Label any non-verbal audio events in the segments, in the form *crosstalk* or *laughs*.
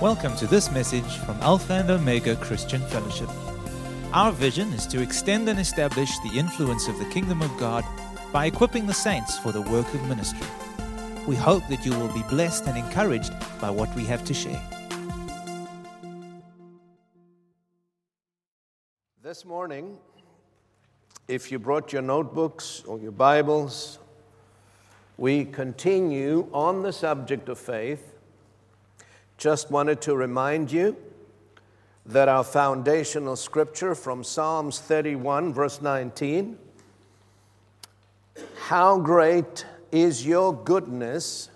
Welcome to this message from Alpha and Omega Christian Fellowship. Our vision is to extend and establish the influence of the kingdom of God by equipping the saints for the work of ministry. We hope that you will be blessed and encouraged by what we have to share. This morning, if you brought your notebooks or your Bibles, we continue on the subject of faith just wanted to remind you that our foundational scripture from Psalms 31, verse 19 How great is your goodness,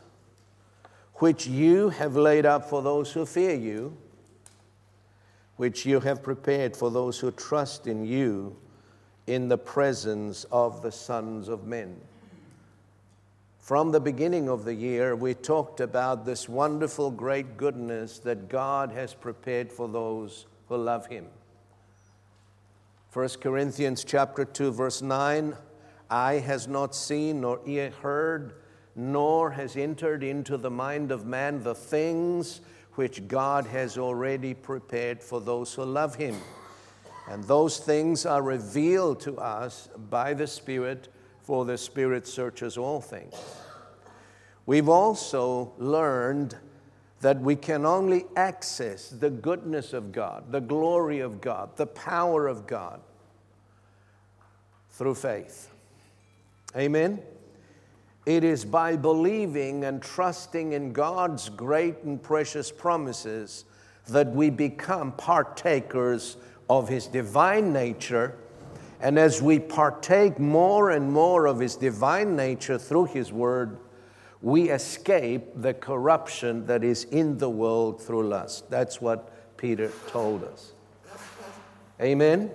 which you have laid up for those who fear you, which you have prepared for those who trust in you in the presence of the sons of men. From the beginning of the year, we talked about this wonderful, great goodness that God has prepared for those who love Him. 1 Corinthians chapter 2, verse 9 Eye has not seen, nor ear heard, nor has entered into the mind of man the things which God has already prepared for those who love Him. And those things are revealed to us by the Spirit for the Spirit searches all things. We've also learned that we can only access the goodness of God, the glory of God, the power of God through faith. Amen? It is by believing and trusting in God's great and precious promises that we become partakers of His divine nature and as we partake more and more of His divine nature through His Word, we escape the corruption that is in the world through lust. That's what Peter told us. Amen?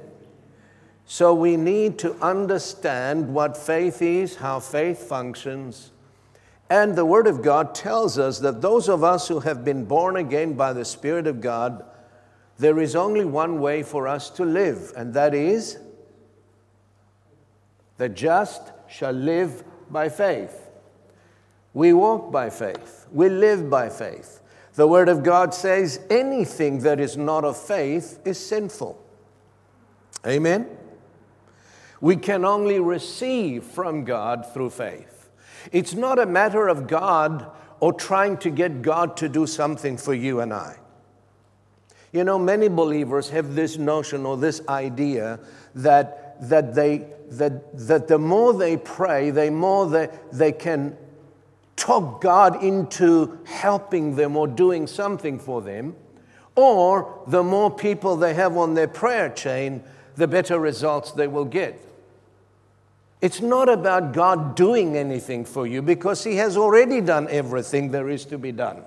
So we need to understand what faith is, how faith functions. And the Word of God tells us that those of us who have been born again by the Spirit of God, there is only one way for us to live, and that is the just shall live by faith. We walk by faith. We live by faith. The Word of God says anything that is not of faith is sinful. Amen? We can only receive from God through faith. It's not a matter of God or trying to get God to do something for you and I. You know, many believers have this notion or this idea that, that they that, that the more they pray, the more they, they can talk God into helping them or doing something for them, or the more people they have on their prayer chain, the better results they will get. It's not about God doing anything for you because He has already done everything there is to be done.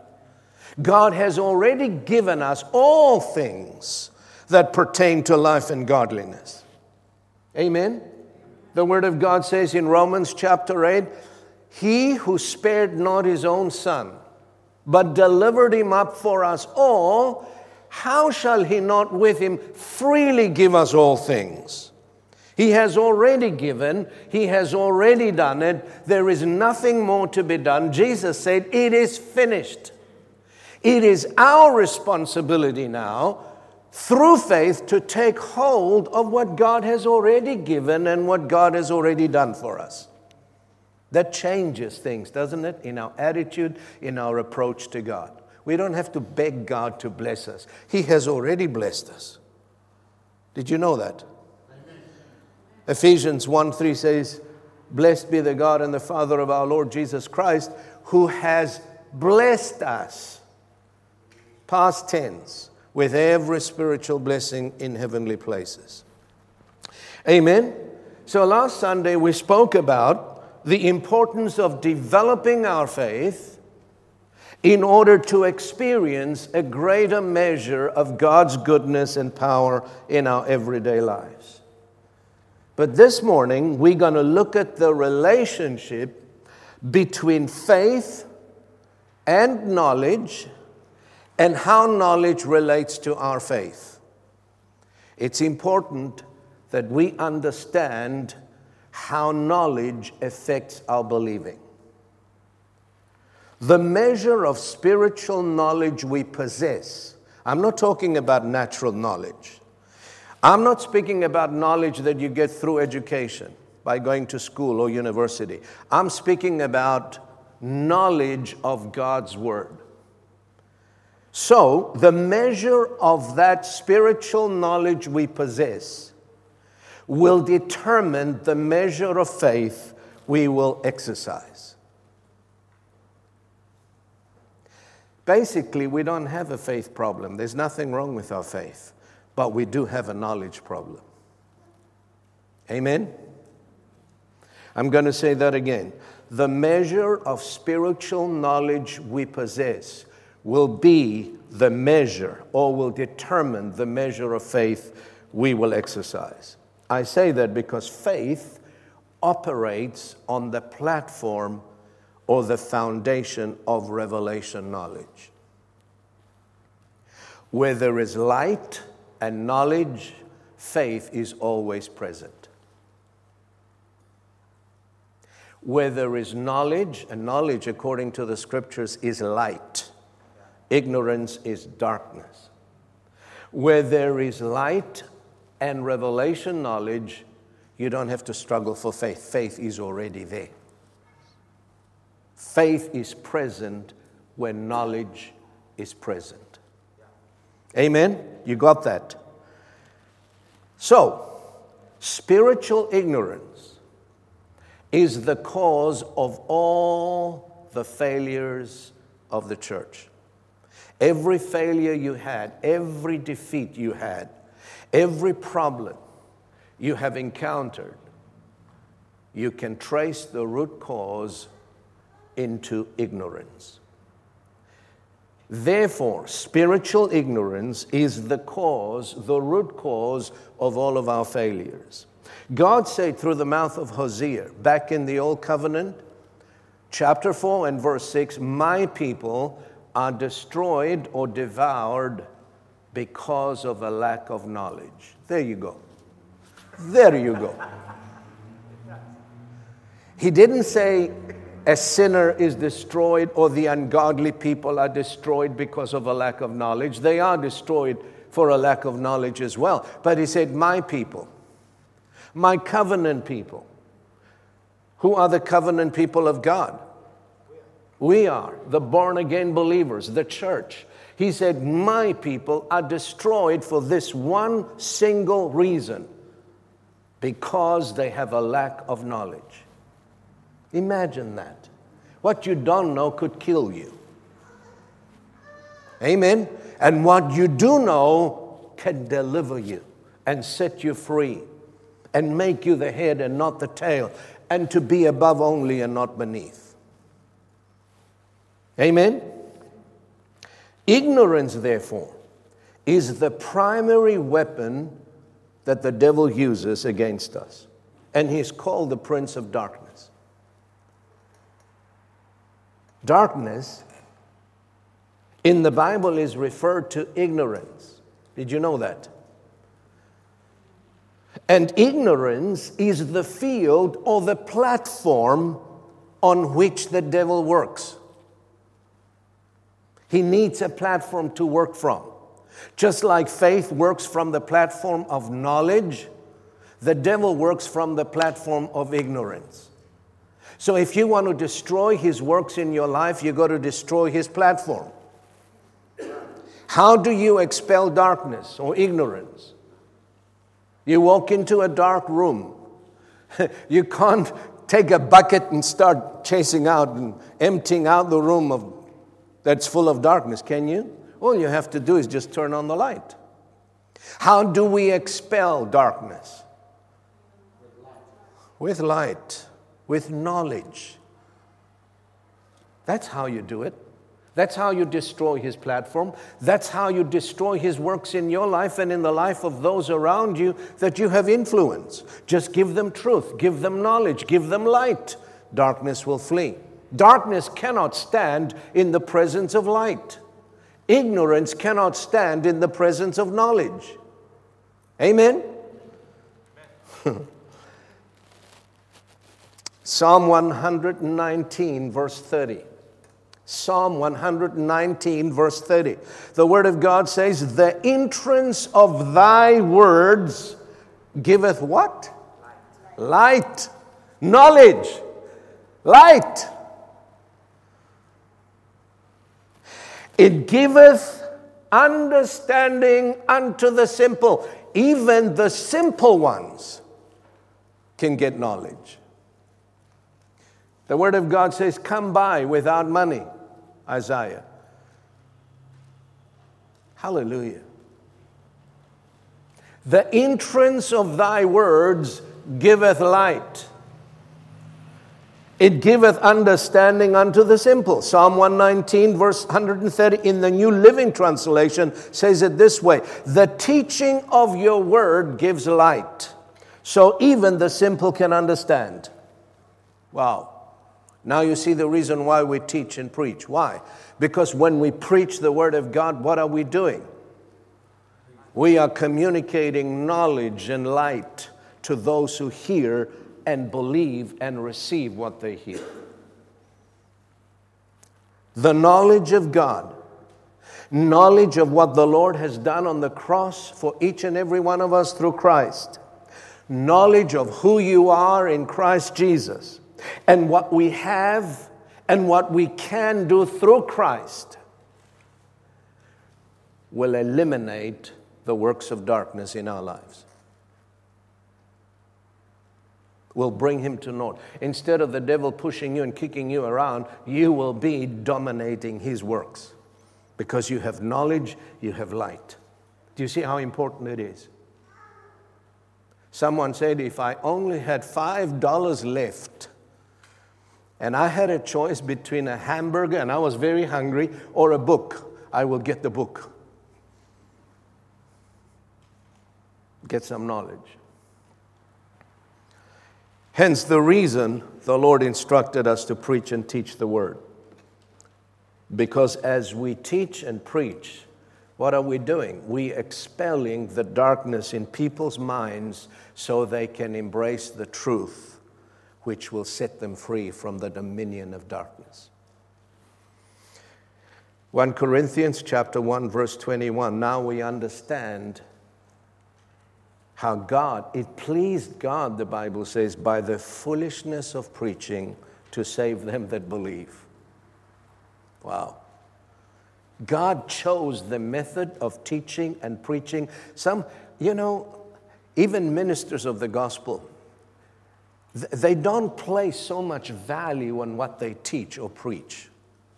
God has already given us all things that pertain to life and godliness. Amen? The Word of God says in Romans chapter 8, He who spared not his own Son, but delivered him up for us all, how shall he not with him freely give us all things? He has already given, He has already done it. There is nothing more to be done. Jesus said, It is finished. It is our responsibility now through faith to take hold of what God has already given and what God has already done for us. That changes things, doesn't it? In our attitude, in our approach to God. We don't have to beg God to bless us, He has already blessed us. Did you know that? Amen. Ephesians 1 3 says, Blessed be the God and the Father of our Lord Jesus Christ, who has blessed us. Past tense with every spiritual blessing in heavenly places. Amen. So last Sunday we spoke about the importance of developing our faith in order to experience a greater measure of God's goodness and power in our everyday lives. But this morning, we're going to look at the relationship between faith and knowledge and how knowledge relates to our faith. It's important that we understand how knowledge affects our believing. the measure of spiritual knowledge we possess. I'm not talking about natural knowledge. I'm not speaking about knowledge that you get through education by going to school or university. I'm speaking about knowledge of God's Word. So, the measure of that spiritual knowledge we possess will determine the measure of faith we will exercise. Basically, we don't have a faith problem. There's nothing wrong with our faith, but we do have a knowledge problem. Amen? I'm going to say that again. The measure of spiritual knowledge we possess will be the measure or will determine the measure of faith we will exercise. I say that because faith operates on the platform or the foundation of revelation knowledge. Where there is light and knowledge, faith is always present. Where there is knowledge, and knowledge, according to the scriptures, is light, ignorance is darkness. Where there is light and revelation knowledge, you don't have to struggle for faith. Faith is already there. Faith is present when knowledge is present. Amen? You got that? So, spiritual ignorance is the cause of all the failures of the church. Every failure you had, every defeat you had, every problem you have encountered, you can trace the root cause into ignorance. Therefore, spiritual ignorance is the cause, the root cause of all of our failures. God said through the mouth of Hosea, back in the Old Covenant, chapter 4 and verse 6 My people are destroyed or devoured because of a lack of knowledge. There you go. There you go. He didn't say a sinner is destroyed or the ungodly people are destroyed because of a lack of knowledge. They are destroyed for a lack of knowledge as well. But he said, My people, my covenant people. Who are the covenant people of God? We are the born again believers, the church. He said, My people are destroyed for this one single reason because they have a lack of knowledge. Imagine that. What you don't know could kill you. Amen. And what you do know can deliver you and set you free and make you the head and not the tail and to be above only and not beneath. Amen. Ignorance, therefore, is the primary weapon that the devil uses against us. And he's called the Prince of Darkness. Darkness in the Bible is referred to ignorance. Did you know that? And ignorance is the field or the platform on which the devil works. He needs a platform to work from. Just like faith works from the platform of knowledge, the devil works from the platform of ignorance. So if you want to destroy his works in your life, you got to destroy his platform. How do you expel darkness or ignorance? You walk into a dark room. *laughs* you can't take a bucket and start chasing out and emptying out the room of, that's full of darkness, can you? All you have to do is just turn on the light. How do we expel darkness? With light. With knowledge. That's how you do it. That's how you destroy his platform. That's how you destroy his works in your life and in the life of those around you that you have influence. Just give them truth, give them knowledge, give them light. Darkness will flee. Darkness cannot stand in the presence of light. Ignorance cannot stand in the presence of knowledge. Amen? Amen. *laughs* Psalm 119, verse 30. Psalm 119, verse 30. The Word of God says, The entrance of thy words giveth what? Light. Light. Knowledge. Light. It giveth understanding unto the simple. Even the simple ones can get knowledge. The Word of God says, Come buy without money, Isaiah. Hallelujah. The entrance of thy words giveth light. It giveth understanding unto the simple. Psalm 119, verse 130 in the New Living Translation says it this way The teaching of your word gives light, so even the simple can understand. Wow. Now you see the reason why we teach and preach. Why? Because when we preach the Word of God, what are we doing? We are communicating knowledge and light to those who hear and believe and receive what they hear. The knowledge of God, knowledge of what the Lord has done on the cross for each and every one of us through Christ, knowledge of who you are in Christ Jesus and what we have and what we can do through Christ will eliminate the works of darkness in our lives. Will bring him to naught. Instead of the devil pushing you and kicking you around, you will be dominating his works because you have knowledge, you have light. Do you see how important it is? Someone said, If I only had $5 left, and I had a choice between a hamburger, and I was very hungry, or a book, I will get the book. Get some knowledge. Hence, the reason the Lord instructed us to preach and teach the word. Because as we teach and preach, what are we doing? We expelling the darkness in people's minds so they can embrace the truth which will set them free from the dominion of darkness. 1 Corinthians chapter 1 verse 21 now we understand how God it pleased God the Bible says by the foolishness of preaching to save them that believe. Wow. God chose the method of teaching and preaching. Some, you know, even ministers of the gospel, they don't place so much value on what they teach or preach.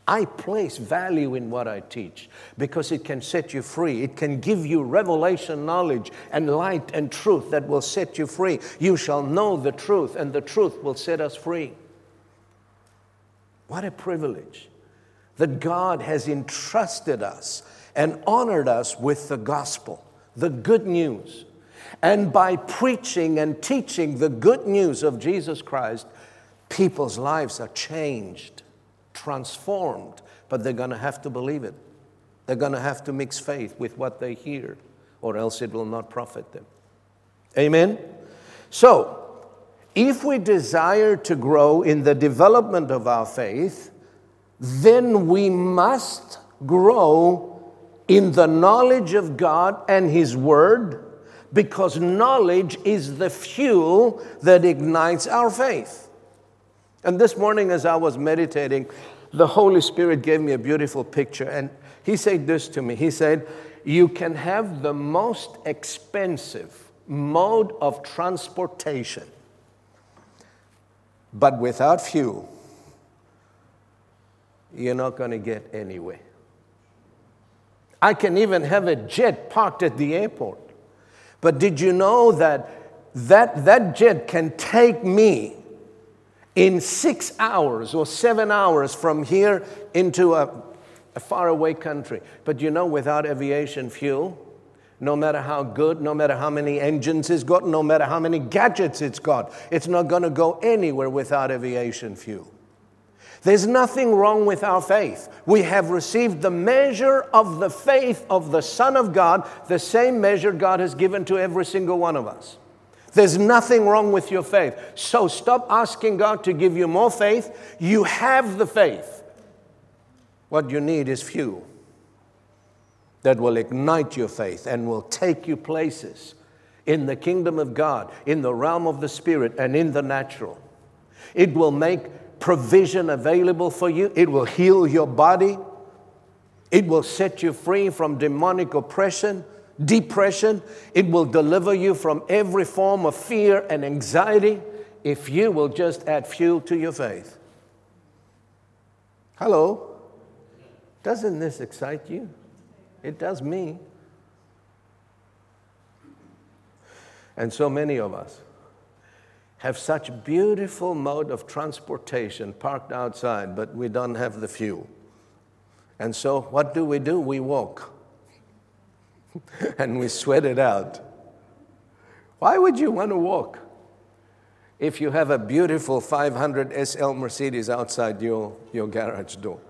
I place value in what I teach because it can set you free. It can give you revelation knowledge and light and truth that will set you free. You shall know the truth, and the truth will set us free. What a privilege that God has entrusted us and honored us with the gospel, the good news. And by preaching and teaching the good news of Jesus Christ, people's lives are changed, transformed, but they're going to have to believe it. They're going to have to mix faith with what they hear, or else it will not profit them. Amen? So, if we desire to grow in the development of our faith, then we must grow in the knowledge of God and His Word because knowledge is the fuel that ignites our faith. And this morning, as I was meditating, the Holy Spirit gave me a beautiful picture. And He said this to me He said, You can have the most expensive mode of transportation, but without fuel, you're not going to get anywhere. I can even have a jet parked at the airport. But did you know that that, that jet can take me in six hours or seven hours from here into a, a faraway country? But you know, without aviation fuel, no matter how good, no matter how many engines it's got, no matter how many gadgets it's got, it's not going to go anywhere without aviation fuel. There's nothing wrong with our faith. We have received the measure of the faith of the Son of God, the same measure God has given to every single one of us. There's nothing wrong with your faith. So stop asking God to give you more faith. You have the faith. What you need is fuel that will ignite your faith and will take you places in the kingdom of God, in the realm of the spirit, and in the natural. It will make provision available for you, it will heal your body, it will set you free from demonic oppression, depression, it will deliver you from every form of fear and anxiety if you will just add fuel to your faith. Hello? Doesn't this excite you? It does me. And so many of us have such beautiful mode of transportation parked outside, but we don't have the fuel. And so what do we do? We walk. *laughs* and we sweat it out. Why would you want to walk if you have a beautiful 500 SL Mercedes outside your, your garage door?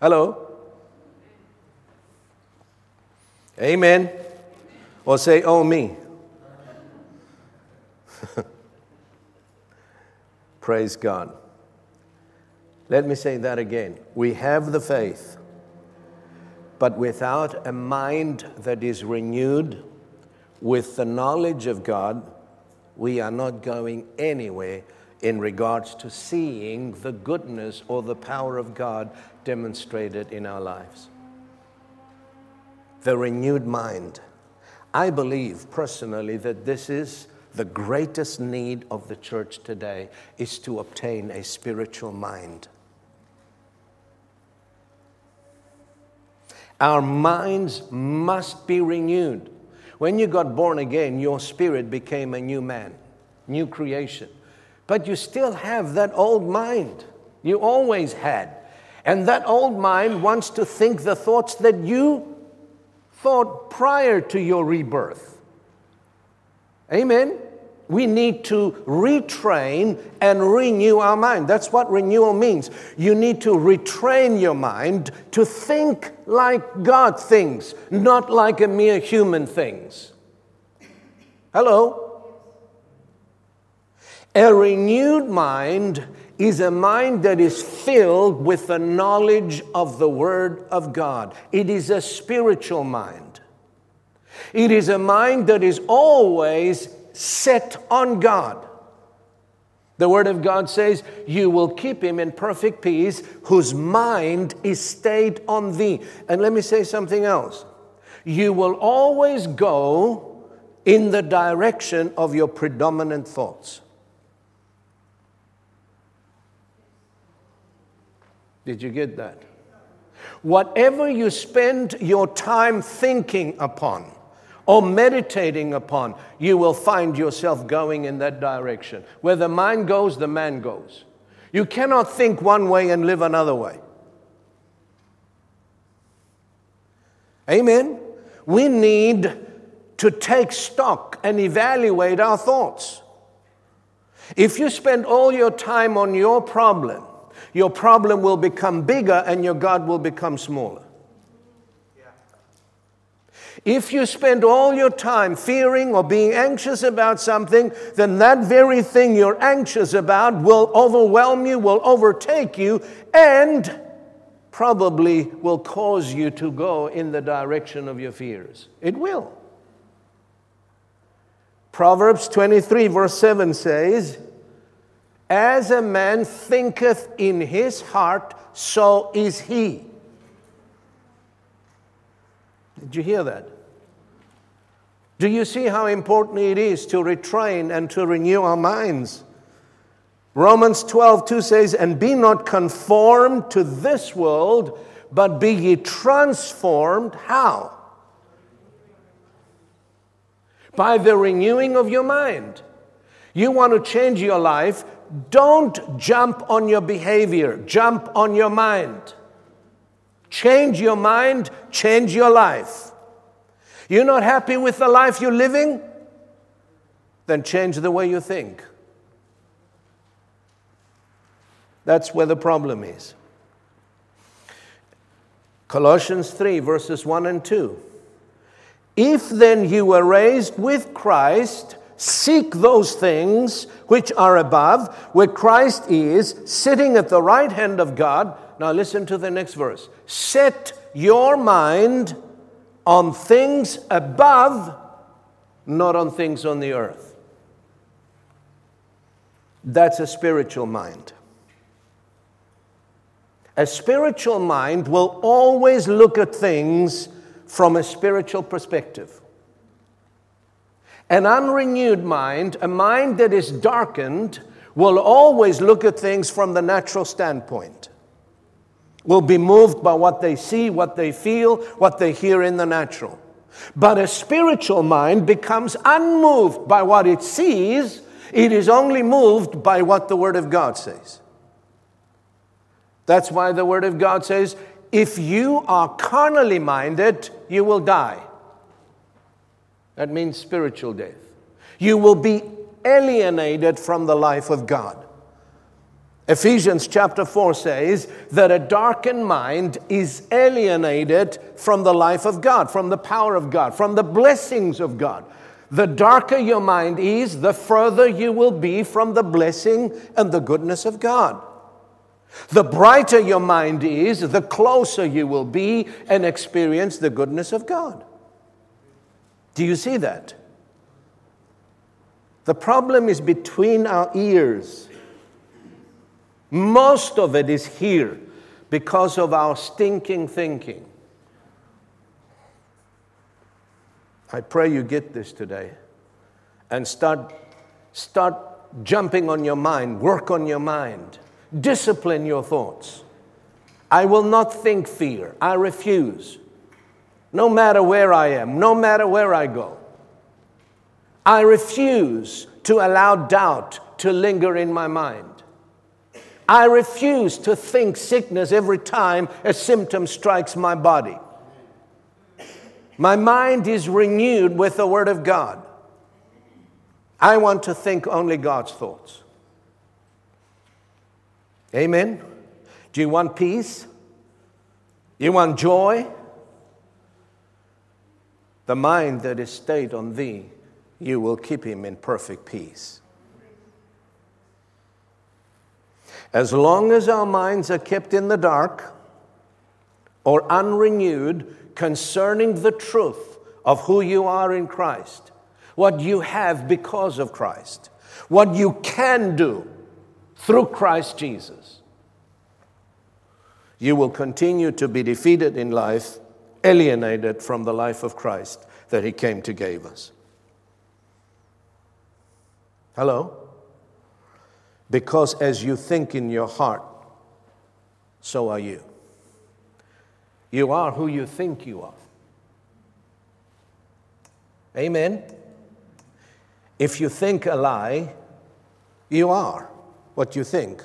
Hello? Amen. Or say, oh, me. *laughs* Praise God. Let me say that again. We have the faith, but without a mind that is renewed with the knowledge of God, we are not going anywhere in regards to seeing the goodness or the power of God demonstrated in our lives. The renewed mind. I believe personally that this is the greatest need of the church today is to obtain a spiritual mind. Our minds must be renewed. When you got born again, your spirit became a new man, new creation. But you still have that old mind. You always had. And that old mind wants to think the thoughts that you thought prior to your rebirth. Amen? We need to retrain and renew our mind. That's what renewal means. You need to retrain your mind to think like God thinks, not like a mere human thinks. Hello? A renewed mind is a mind that is filled with the knowledge of the Word of God. It is a spiritual mind. It is a mind that is always set on God. The Word of God says, You will keep him in perfect peace whose mind is stayed on thee. And let me say something else. You will always go in the direction of your predominant thoughts. Did you get that? Whatever you spend your time thinking upon or meditating upon, you will find yourself going in that direction. Where the mind goes, the man goes. You cannot think one way and live another way. Amen. We need to take stock and evaluate our thoughts. If you spend all your time on your problem, your problem will become bigger and your God will become smaller. If you spend all your time fearing or being anxious about something, then that very thing you're anxious about will overwhelm you, will overtake you, and probably will cause you to go in the direction of your fears. It will. Proverbs 23, verse 7 says, as a man thinketh in his heart, so is he. Did you hear that? Do you see how important it is to retrain and to renew our minds? Romans 12, 2 says, And be not conformed to this world, but be ye transformed. How? By the renewing of your mind. You want to change your life, don't jump on your behavior, jump on your mind. Change your mind, change your life. You're not happy with the life you're living? Then change the way you think. That's where the problem is. Colossians 3, verses 1 and 2. If then you were raised with Christ, Seek those things which are above, where Christ is, sitting at the right hand of God. Now listen to the next verse. Set your mind on things above, not on things on the earth. That's a spiritual mind. A spiritual mind will always look at things from a spiritual perspective. An unrenewed mind, a mind that is darkened, will always look at things from the natural standpoint. Will be moved by what they see, what they feel, what they hear in the natural. But a spiritual mind becomes unmoved by what it sees, it is only moved by what the Word of God says. That's why the Word of God says, if you are carnally minded, you will die. That means spiritual death. You will be alienated from the life of God. Ephesians chapter 4 says that a darkened mind is alienated from the life of God, from the power of God, from the blessings of God. The darker your mind is, the further you will be from the blessing and the goodness of God. The brighter your mind is, the closer you will be and experience the goodness of God. Do you see that? The problem is between our ears. Most of it is here because of our stinking thinking. I pray you get this today and start, start jumping on your mind, work on your mind. Discipline your thoughts. I will not think fear. I refuse. No matter where I am, no matter where I go. I refuse to allow doubt to linger in my mind. I refuse to think sickness every time a symptom strikes my body. My mind is renewed with the Word of God. I want to think only God's thoughts. Amen. Do you want peace? You want joy? The mind that is stayed on thee, you will keep him in perfect peace. As long as our minds are kept in the dark or unrenewed concerning the truth of who you are in Christ, what you have because of Christ, what you can do through Christ Jesus, you will continue to be defeated in life, alienated from the life of Christ that He came to give us. Hello? Because as you think in your heart, so are you. You are who you think you are. Amen? If you think a lie, you are what you think.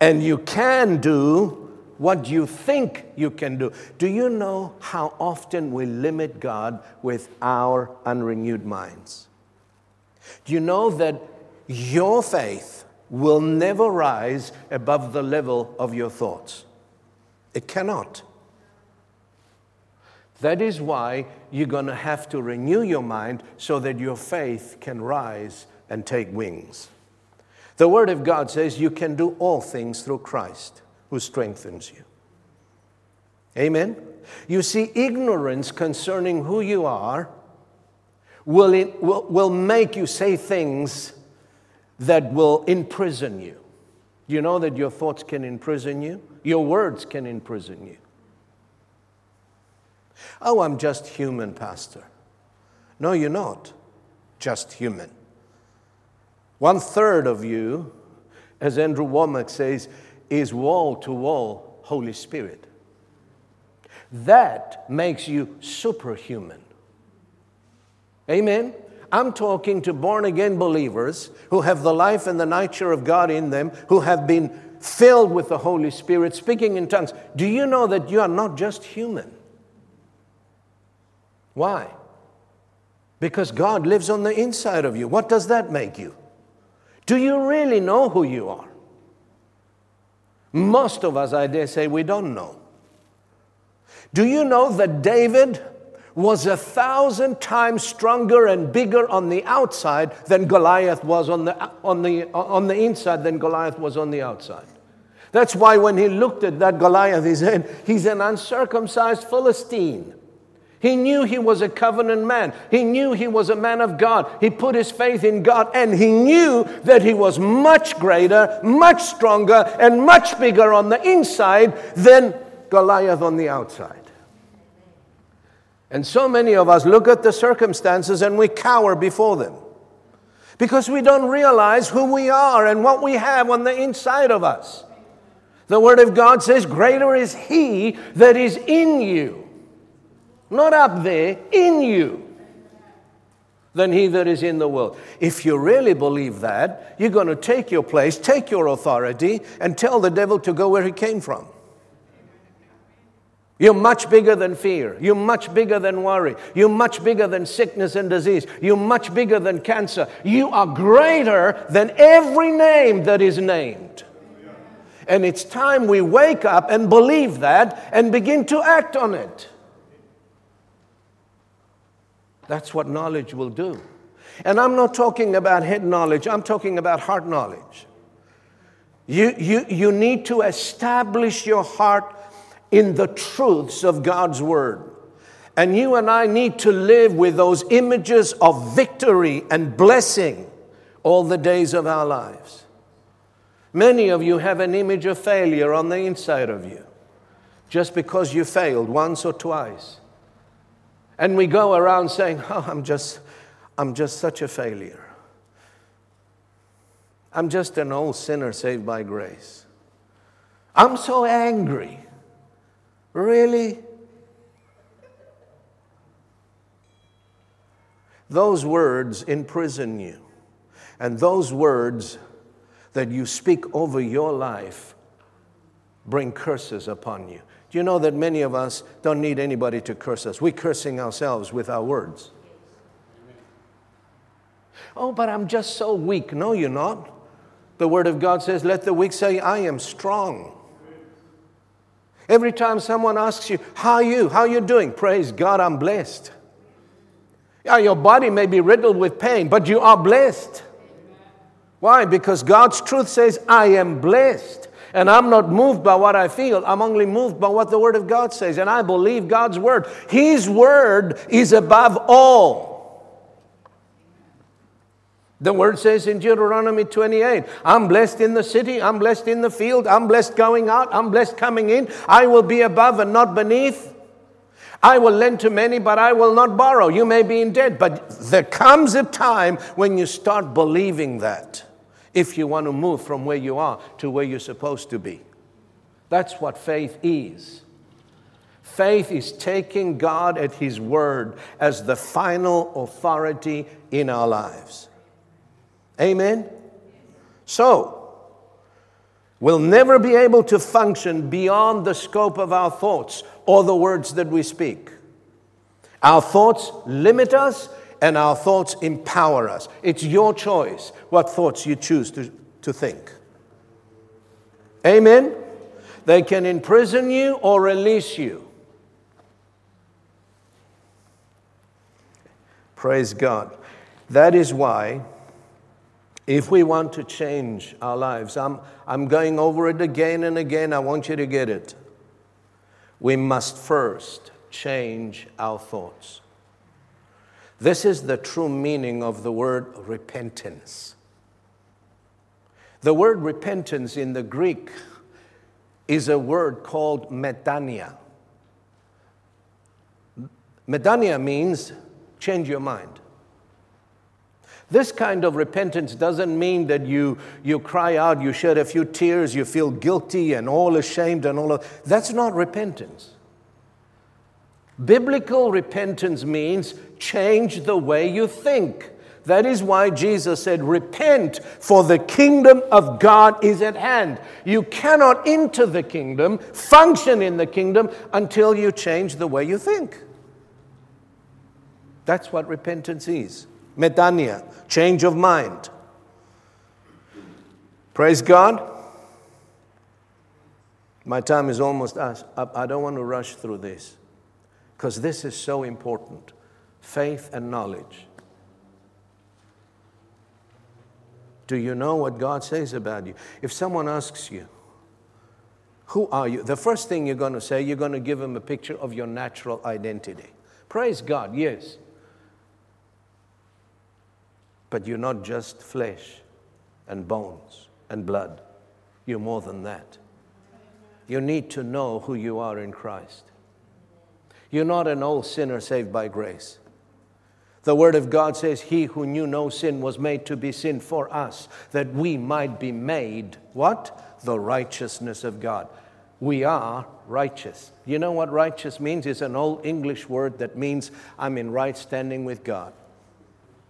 And you can do what you think you can do. Do you know how often we limit God with our unrenewed minds? Do you know that your faith will never rise above the level of your thoughts? It cannot. That is why you're going to have to renew your mind so that your faith can rise and take wings. The Word of God says you can do all things through Christ who strengthens you. Amen? You see, ignorance concerning who you are will, will, will make you say things that will imprison you. You know that your thoughts can imprison you? Your words can imprison you. Oh, I'm just human, Pastor. No, you're not just human. One third of you, as Andrew Wommack says, is wall to wall Holy Spirit. That makes you superhuman. Amen? I'm talking to born again believers who have the life and the nature of God in them, who have been filled with the Holy Spirit, speaking in tongues. Do you know that you are not just human? Why? Because God lives on the inside of you. What does that make you? Do you really know who you are? Most of us, I dare say, we don't know. Do you know that David was a thousand times stronger and bigger on the outside than Goliath was on the, on the, on the inside than Goliath was on the outside. That's why when he looked at that Goliath, he said, He's an uncircumcised Philistine. He knew he was a covenant man. He knew he was a man of God. He put his faith in God and he knew that he was much greater, much stronger, and much bigger on the inside than Goliath on the outside. And so many of us look at the circumstances and we cower before them because we don't realize who we are and what we have on the inside of us. The Word of God says, Greater is He that is in you, not up there, in you, than He that is in the world. If you really believe that, you're going to take your place, take your authority, and tell the devil to go where he came from. You're much bigger than fear. You're much bigger than worry. You're much bigger than sickness and disease. You're much bigger than cancer. You are greater than every name that is named. And it's time we wake up and believe that and begin to act on it. That's what knowledge will do. And I'm not talking about head knowledge, I'm talking about heart knowledge. You, you, you need to establish your heart in the truths of God's Word. And you and I need to live with those images of victory and blessing all the days of our lives. Many of you have an image of failure on the inside of you just because you failed once or twice. And we go around saying, Oh, I'm just, I'm just such a failure. I'm just an old sinner saved by grace. I'm so angry. Really? Those words imprison you. And those words that you speak over your life bring curses upon you. Do you know that many of us don't need anybody to curse us? We're cursing ourselves with our words. Oh, but I'm just so weak. No, you're not. The Word of God says, Let the weak say, I am strong. Every time someone asks you, How are you? How are you doing? Praise God, I'm blessed. Yeah, your body may be riddled with pain, but you are blessed. Why? Because God's truth says, I am blessed. And I'm not moved by what I feel. I'm only moved by what the Word of God says. And I believe God's Word. His Word is above all. The word says in Deuteronomy 28 I'm blessed in the city, I'm blessed in the field, I'm blessed going out, I'm blessed coming in. I will be above and not beneath. I will lend to many, but I will not borrow. You may be in debt, but there comes a time when you start believing that if you want to move from where you are to where you're supposed to be. That's what faith is. Faith is taking God at His word as the final authority in our lives. Amen? So, we'll never be able to function beyond the scope of our thoughts or the words that we speak. Our thoughts limit us and our thoughts empower us. It's your choice what thoughts you choose to, to think. Amen? They can imprison you or release you. Praise God. That is why if we want to change our lives, I'm, I'm going over it again and again. I want you to get it. We must first change our thoughts. This is the true meaning of the word repentance. The word repentance in the Greek is a word called metanoia. Metanoia means change your mind. This kind of repentance doesn't mean that you, you cry out, you shed a few tears, you feel guilty and all ashamed and all of that's not repentance. Biblical repentance means change the way you think. That is why Jesus said, Repent, for the kingdom of God is at hand. You cannot enter the kingdom, function in the kingdom, until you change the way you think. That's what repentance is metanoia, change of mind. Praise God. My time is almost up. I don't want to rush through this. because this is so important faith and knowledge. Do you know what God says about you? If someone asks you, Who are you? The first thing you're going to say, you're going to give them a picture of your natural identity. Praise God, yes. But you're not just flesh and bones and blood, you're more than that. You need to know who you are in Christ. You're not an old sinner saved by grace. The Word of God says, He who knew no sin was made to be sin for us, that we might be made what? The righteousness of God. We are righteous. You know what righteous means? It's an old English word that means I'm in right standing with God.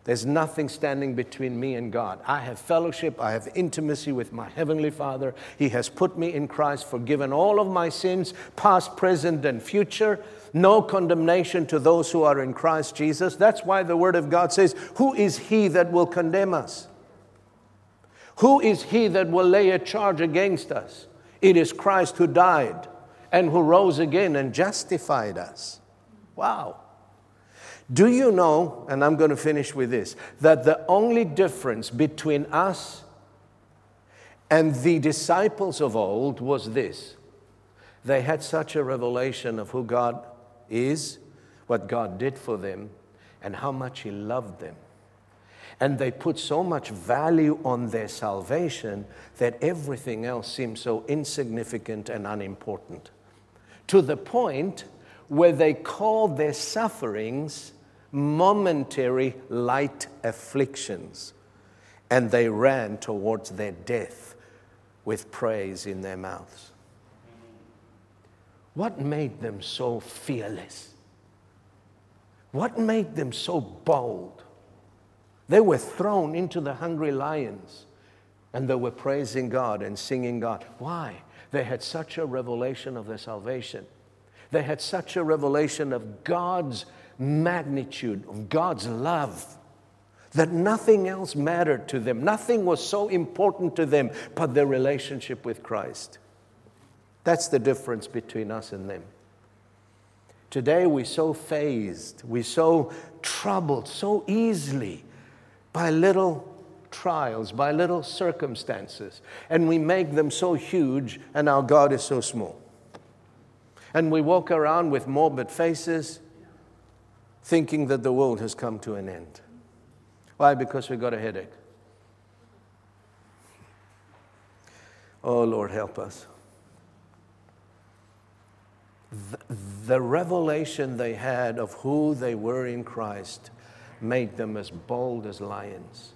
There's nothing standing between me and God. I have fellowship, I have intimacy with my Heavenly Father. He has put me in Christ, forgiven all of my sins, past, present, and future no condemnation to those who are in Christ Jesus. That's why the Word of God says, Who is he that will condemn us? Who is he that will lay a charge against us? It is Christ who died and who rose again and justified us. Wow. Do you know, and I'm going to finish with this, that the only difference between us and the disciples of old was this? They had such a revelation of who God is what God did for them and how much He loved them. And they put so much value on their salvation that everything else seemed so insignificant and unimportant. To the point where they called their sufferings momentary light afflictions. And they ran towards their death with praise in their mouths. What made them so fearless? What made them so bold? They were thrown into the hungry lions and they were praising God and singing God. Why? They had such a revelation of their salvation. They had such a revelation of God's magnitude, of God's love, that nothing else mattered to them. Nothing was so important to them but their relationship with Christ. That's the difference between us and them. Today we're so fazed, we're so troubled so easily by little trials, by little circumstances, and we make them so huge, and our God is so small. And we walk around with morbid faces, thinking that the world has come to an end. Why? Because we got a headache. Oh, Lord, help us the revelation they had of who they were in Christ made them as bold as lions.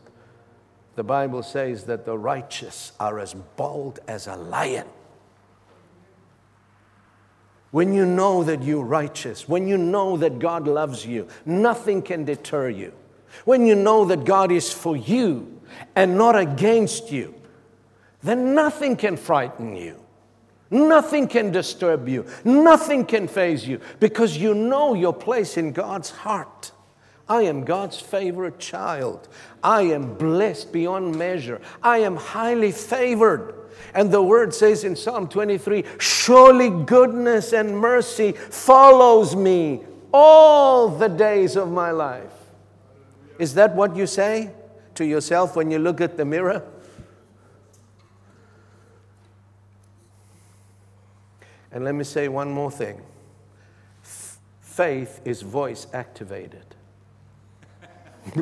The Bible says that the righteous are as bold as a lion. When you know that you're righteous, when you know that God loves you, nothing can deter you. When you know that God is for you and not against you, then nothing can frighten you. Nothing can disturb you. Nothing can faze you because you know your place in God's heart. I am God's favorite child. I am blessed beyond measure. I am highly favored. And the word says in Psalm 23 Surely goodness and mercy follows me all the days of my life. Is that what you say to yourself when you look at the mirror? And let me say one more thing faith is voice activated. *laughs*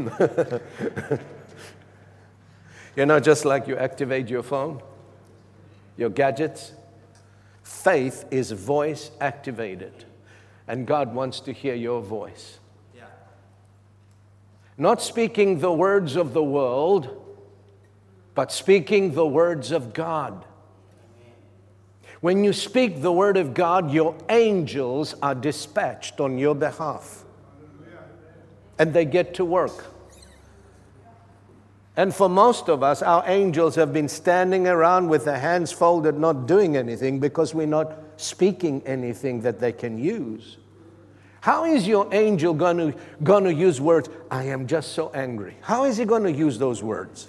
you know, just like you activate your phone, your gadgets, faith is voice activated. And God wants to hear your voice. Yeah. Not speaking the words of the world, but speaking the words of God. When you speak the word of God, your angels are dispatched on your behalf. And they get to work. And for most of us, our angels have been standing around with their hands folded, not doing anything because we're not speaking anything that they can use. How is your angel going to, going to use words, I am just so angry? How is he going to use those words?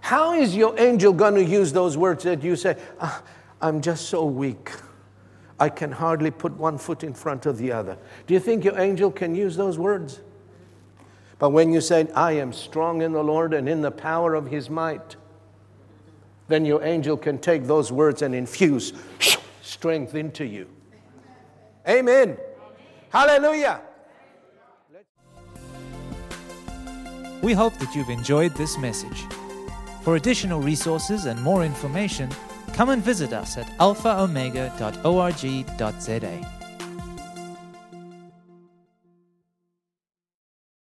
How is your angel going to use those words that you say, ah, I'm just so weak? I can hardly put one foot in front of the other. Do you think your angel can use those words? But when you say, I am strong in the Lord and in the power of his might, then your angel can take those words and infuse strength into you. Amen. Hallelujah. We hope that you've enjoyed this message. For additional resources and more information, come and visit us at alphaomega.org.za.